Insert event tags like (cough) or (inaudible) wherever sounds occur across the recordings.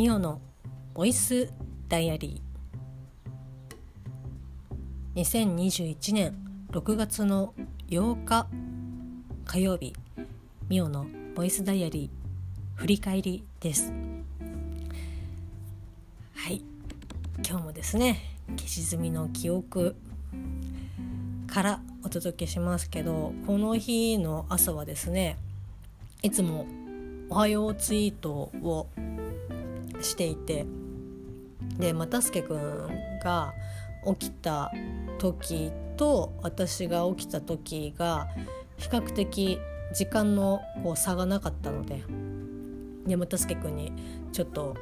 ミオのボイスダイアリー。2021年6月の8日火曜日ミオのボイスダイアリー振り返りです。はい。今日もですね消し済みの記憶からお届けしますけどこの日の朝はですねいつもおはようツイートをしていて。で又助君が起きた時と私が起きた時が比較的時間のこう差がなかったので。で又助君にちょっと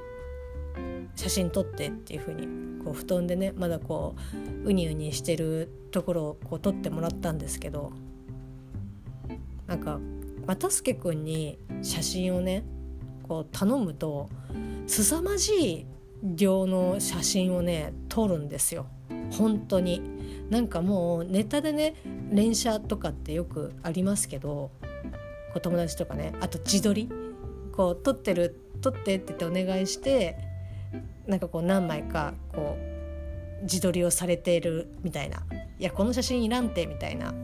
写真撮ってっていう風にこう布団でねまだこうウニウニしてるところをこう撮ってもらったんですけど。なんか又助君に写真をねこう頼むと凄まじい量の写真をね撮るんですよ。本当に。なんかもうネタでね連写とかってよくありますけどこ友達とかねあと自撮り。こう撮ってる撮ってって言ってお願いしてなんかこう何枚かこう自撮りをされているみたいな。いやこの写真いらんてみたいな。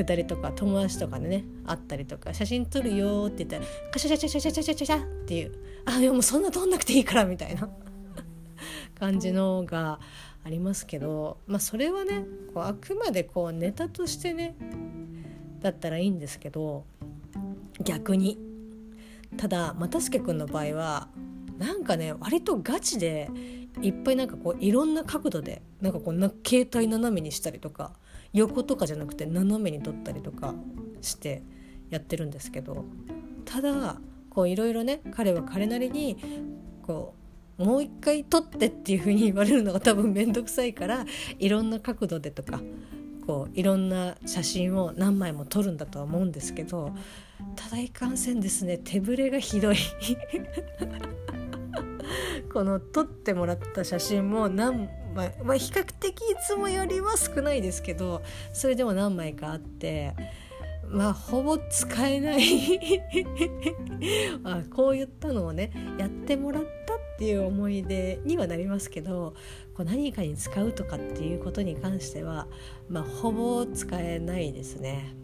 くだりとか友達とかでねあったりとか写真撮るよって言ったらカシャシャシャシャシャシャシャシャっていうあでもそんな撮んなくていいからみたいな感じのがありますけどまあそれはねこうあくまでこうネタとしてねだったらいいんですけど逆にただ又助君の場合はなんかね割とガチでいっぱいなんかこういろんな角度でなんかこうな携帯斜めにしたりとか横とかじゃなくて斜めに撮ったりとかしてやってるんですけどただこういろいろね彼は彼なりにこうもう一回撮ってっていう風に言われるのが多分面倒くさいからいろんな角度でとかこういろんな写真を何枚も撮るんだとは思うんですけどただいかんせんですね手ぶれがひどい。(laughs) この撮ってもらった写真も何枚、まあ、比較的いつもよりは少ないですけどそれでも何枚かあってまあほぼ使えない。(laughs) あこういったのをねやってもらったっていう思い出にはなりますけどこう何かに使うとかっていうことに関しては、まあ、ほぼ使えないですね。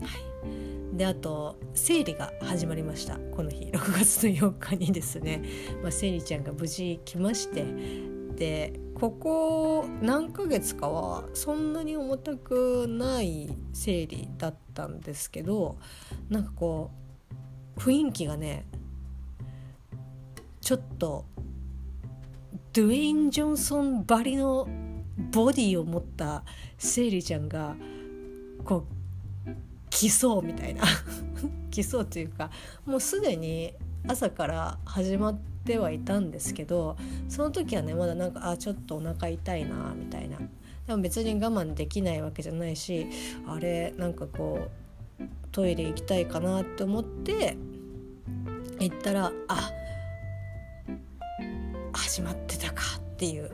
はい。であと生理が始まりました。この日 (laughs) 6月の4日にですね、まあ、生理ちゃんが無事来ましてでここ何ヶ月かはそんなに重たくない生理だったんですけどなんかこう雰囲気がねちょっとドゥエイン・ジョンソンばりのボディを持った生理ちゃんがこう来そうみたいな。(laughs) 来そうというかもうすでに朝から始まってはいたんですけどその時はねまだなんかあちょっとお腹痛いなみたいな。でも別に我慢できないわけじゃないしあれなんかこうトイレ行きたいかなって思って行ったらあ始まってたかっていう、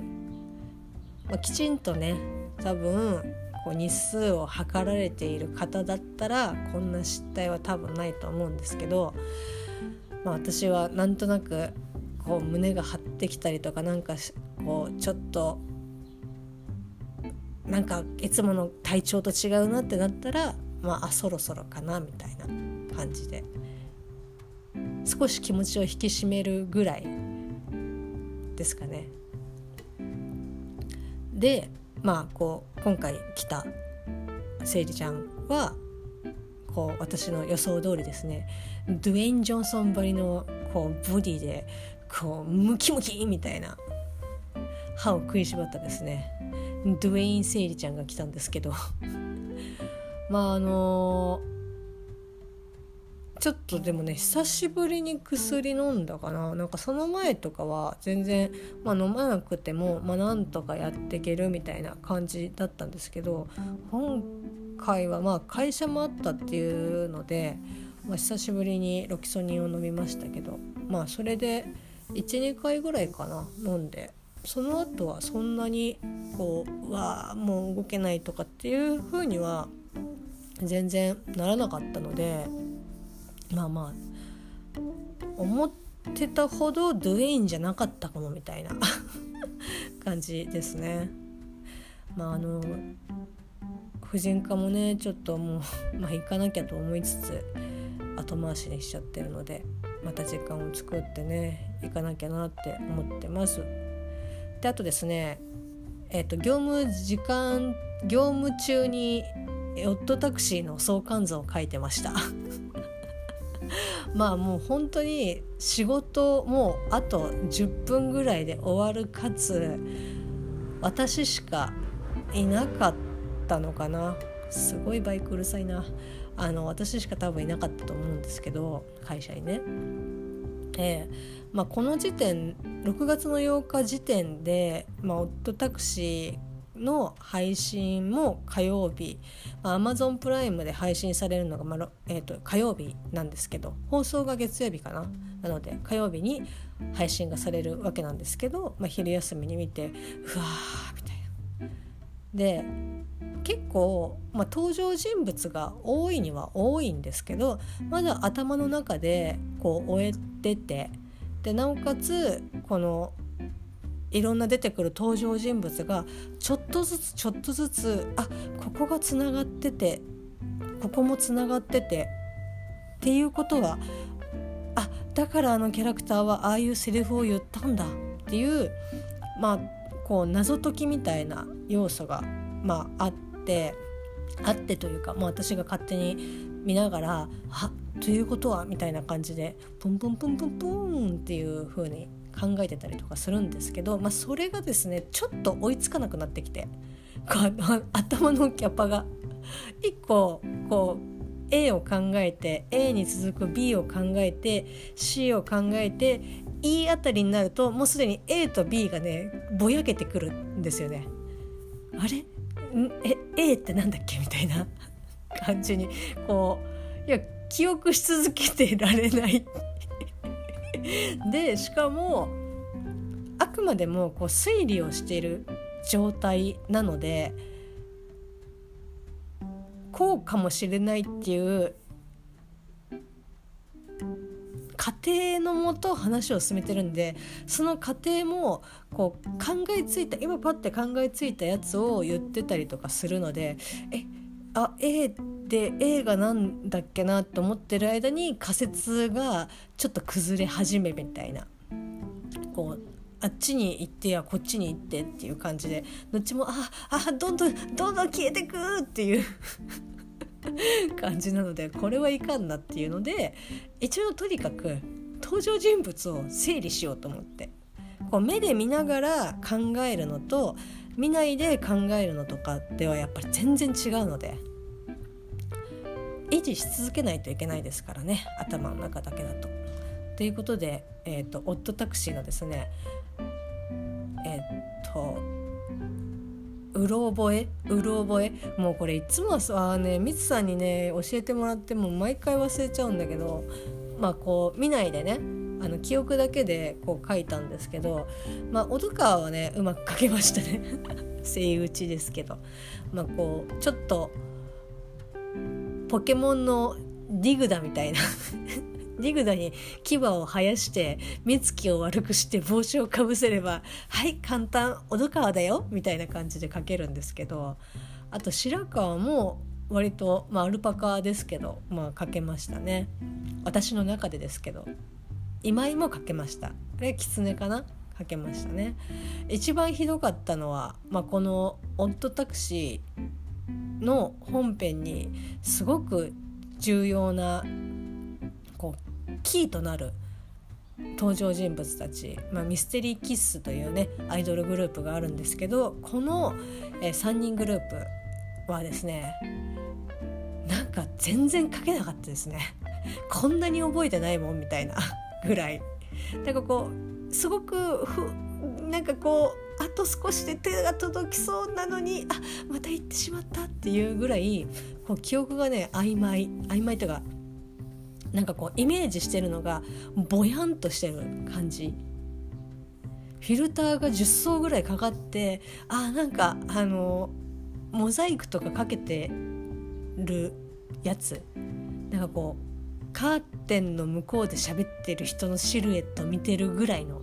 まあ、きちんとね多分こう日数を測られている方だったらこんな失態は多分ないと思うんですけどまあ、私はなんとなくこう胸が張ってきたりとかなんかこうちょっとなんかいつもの体調と違うなってなったらまあそろそろかなみたいな感じで少し気持ちを引き締めるぐらいですかね。でまあこう今回来たせいりちゃんはこう私の予想通りですねドゥエイン・ジョンソンばりのこうボディでこうムキムキみたいな。歯を食いしばったですね。ドゥエイン・セイリちゃんが来たんですけど。(laughs) まああのー、ちょっとでもね久しぶりに薬飲んだかな。なんかその前とかは全然、まあ、飲まなくても、まあ、なんとかやっていけるみたいな感じだったんですけど今回はまあ会社もあったっていうのでまあ、久しぶりにロキソニンを飲みましたけどまあそれで12回ぐらいかな飲んでその後はそんなにこううわもう動けないとかっていう風には全然ならなかったのでまあまあ思ってたほどドゥエインじゃなかったかもみたいな (laughs) 感じですね。まああの婦人科もねちょっともう、まあ、行かなきゃと思いつつ後回しにしちゃってるのでまた時間を作ってね行かなきゃなって思ってます。であとですねえっ、ー、と業務時間業務中にヨットタクシーの相関図を書いてました (laughs) まあもう本当に仕事もうあと10分ぐらいで終わるかつ私しかいなかったのかなすごいバイクうるさいなあの私しか多分いなかったと思うんですけど会社にね。えーまあ、この時点6月の8日時点で、まあ、オットタクシーの配信も火曜日、まあ、Amazon プライムで配信されるのが、まあえーと、火曜日なんですけど放送が月曜日かななので火曜日に配信がされるわけなんですけど、まあ、昼休みに見てうわーみ。で結構、まあ、登場人物が多いには多いんですけどまだ頭の中でこう終えててでなおかつこのいろんな出てくる登場人物がちょっとずつちょっとずつあここがつながっててここもつながっててっていうことはあだからあのキャラクターはああいうセリフを言ったんだっていうまあこう謎解きみたいな要素が、まあ、あってあってというか、まあ、私が勝手に見ながら「あということは?」みたいな感じでプンプンプンプンプンっていう風に考えてたりとかするんですけど、まあ、それがですねちょっと追いつかなくなってきて頭のキャパが1個こう A を考えて A に続く B を考えて C を考えて E あたりになるともうすでに A と B がねぼやけてくるんですよね。あれ？え A ってなんだっけ？みたいな。感じにこういや記憶し続けてられない。でしかもあくまでもこう推理をしている状態なのでこうかもしれないっていう過程のもと話を進めてるんでその過程もこう考えついた今パッて考えついたやつを言ってたりとかするのでえあ A で A が何だっけなと思ってる間に仮説がちょっと崩れ始めみたいな。こうあっちに行ってやこっちに行ってっていう感じでどっちもああどんどんどんどん消えてくっていう。(laughs) 感じなのでこれはいかんなっていうので一応とにかく登場人物を整理しようと思ってこう目で見ながら考えるのと見ないで考えるのとかではやっぱり全然違うので維持し続けないといけないですからね頭の中だけだと。ということで、えーと、オットタクシーのですねえっ、ー、とうろ覚えうろ覚え。もうこれいつもさねみつさんにね教えてもらっても毎回忘れちゃうんだけどまあこう見ないでねあの記憶だけでこう書いたんですけどまあ小川はねうまく書けましたね。(laughs) 声打ちですけど。まあこうちょっとポケモンのディグダみたいな。ディグダに牙を生やして目つきを悪くして帽子をかぶせれば「はい簡単小戸川だよ」みたいな感じで書けるんですけどあと白川も割と、まあ、アルパカですけど、まあ、書けましたね。私の中でですけど今井も書けました。で狐かな？書けましたね。一番ひどかったのは、まあ、この「オットタクシー」の本編にすごく重要なキーとなる登場人物たち、まあ、ミステリーキッスというねアイドルグループがあるんですけどこの、えー、3人グループはですねなんか全然書けなかったですね。こんなに覚えてないもんみたいなぐらい。なんかこうすごくふなんかこうあと少しで手が届きそうなのにあまた行ってしまったっていうぐらいこう記憶がね曖昧。曖昧というかなんかこうイメージしてるのがぼやんとしてる感じ。フィルターが10層ぐらいかかってあなんかあのモザイクとかかけてるやつ。なんかこうカーテンの向こうで喋ってる人のシルエット見てるぐらいの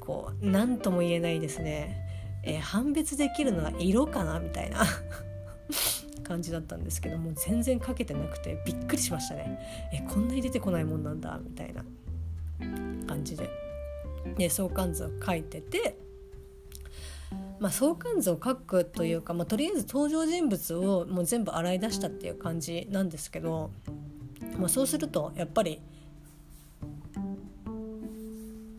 こう何とも言えないですね、えー、判別できるのは色かな？みたいな。(laughs) 感じだったんですけども全然かけてなくてびっくりしましたね。えこんなに出てこないもんなんだみたいな感じで。で相関図を書いててまあ、相関図を書くというか、まあ、とりあえず登場人物をもう全部洗い出したっていう感じなんですけど、まあ、そうするとやっぱり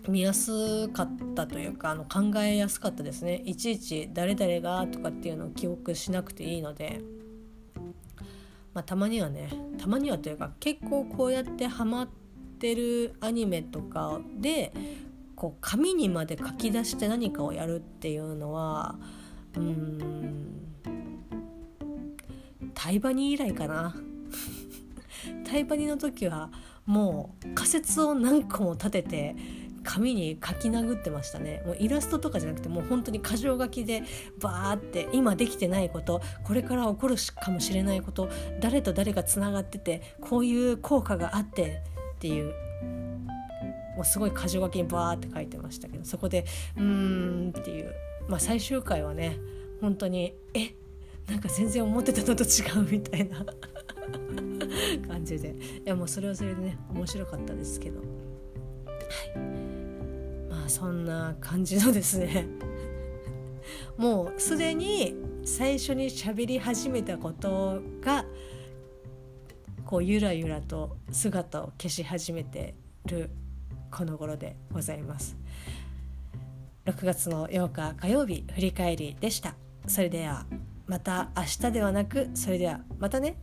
見やすかったというかあの考えやすかったですね。いちいち誰々がとかっていうのを記憶しなくていいので、まあ、たまにはねたまにはというか結構こうやってハマってるアニメとかでこう紙にまで書き出して何かをやるっていうのはうーんタイバニ以来かな。(laughs) タイバニの時はもう仮説を何個も立てて紙に書き殴ってましたね。もうイラストとかじゃなくてもう本当に箇条書きでバーって今できてないことこれから起こるかもしれないこと誰と誰がつながっててこういう効果があってっていう。もうすごい箇条書きにバーって書いてましたけどそこでうーんっていう、まあ、最終回はね本当にえ？なんか全然思ってたのと違うみたいな。(laughs) 感じで。いやもうそれはそれでね面白かったですけど。はい。そんな感じのですね。(laughs) もうすでに最初に喋り始めたことがこうゆらゆらと姿を消し始めてるこの頃でございます。6月の8日火曜日振り返りでした。それではまた明日ではなくそれではまたね。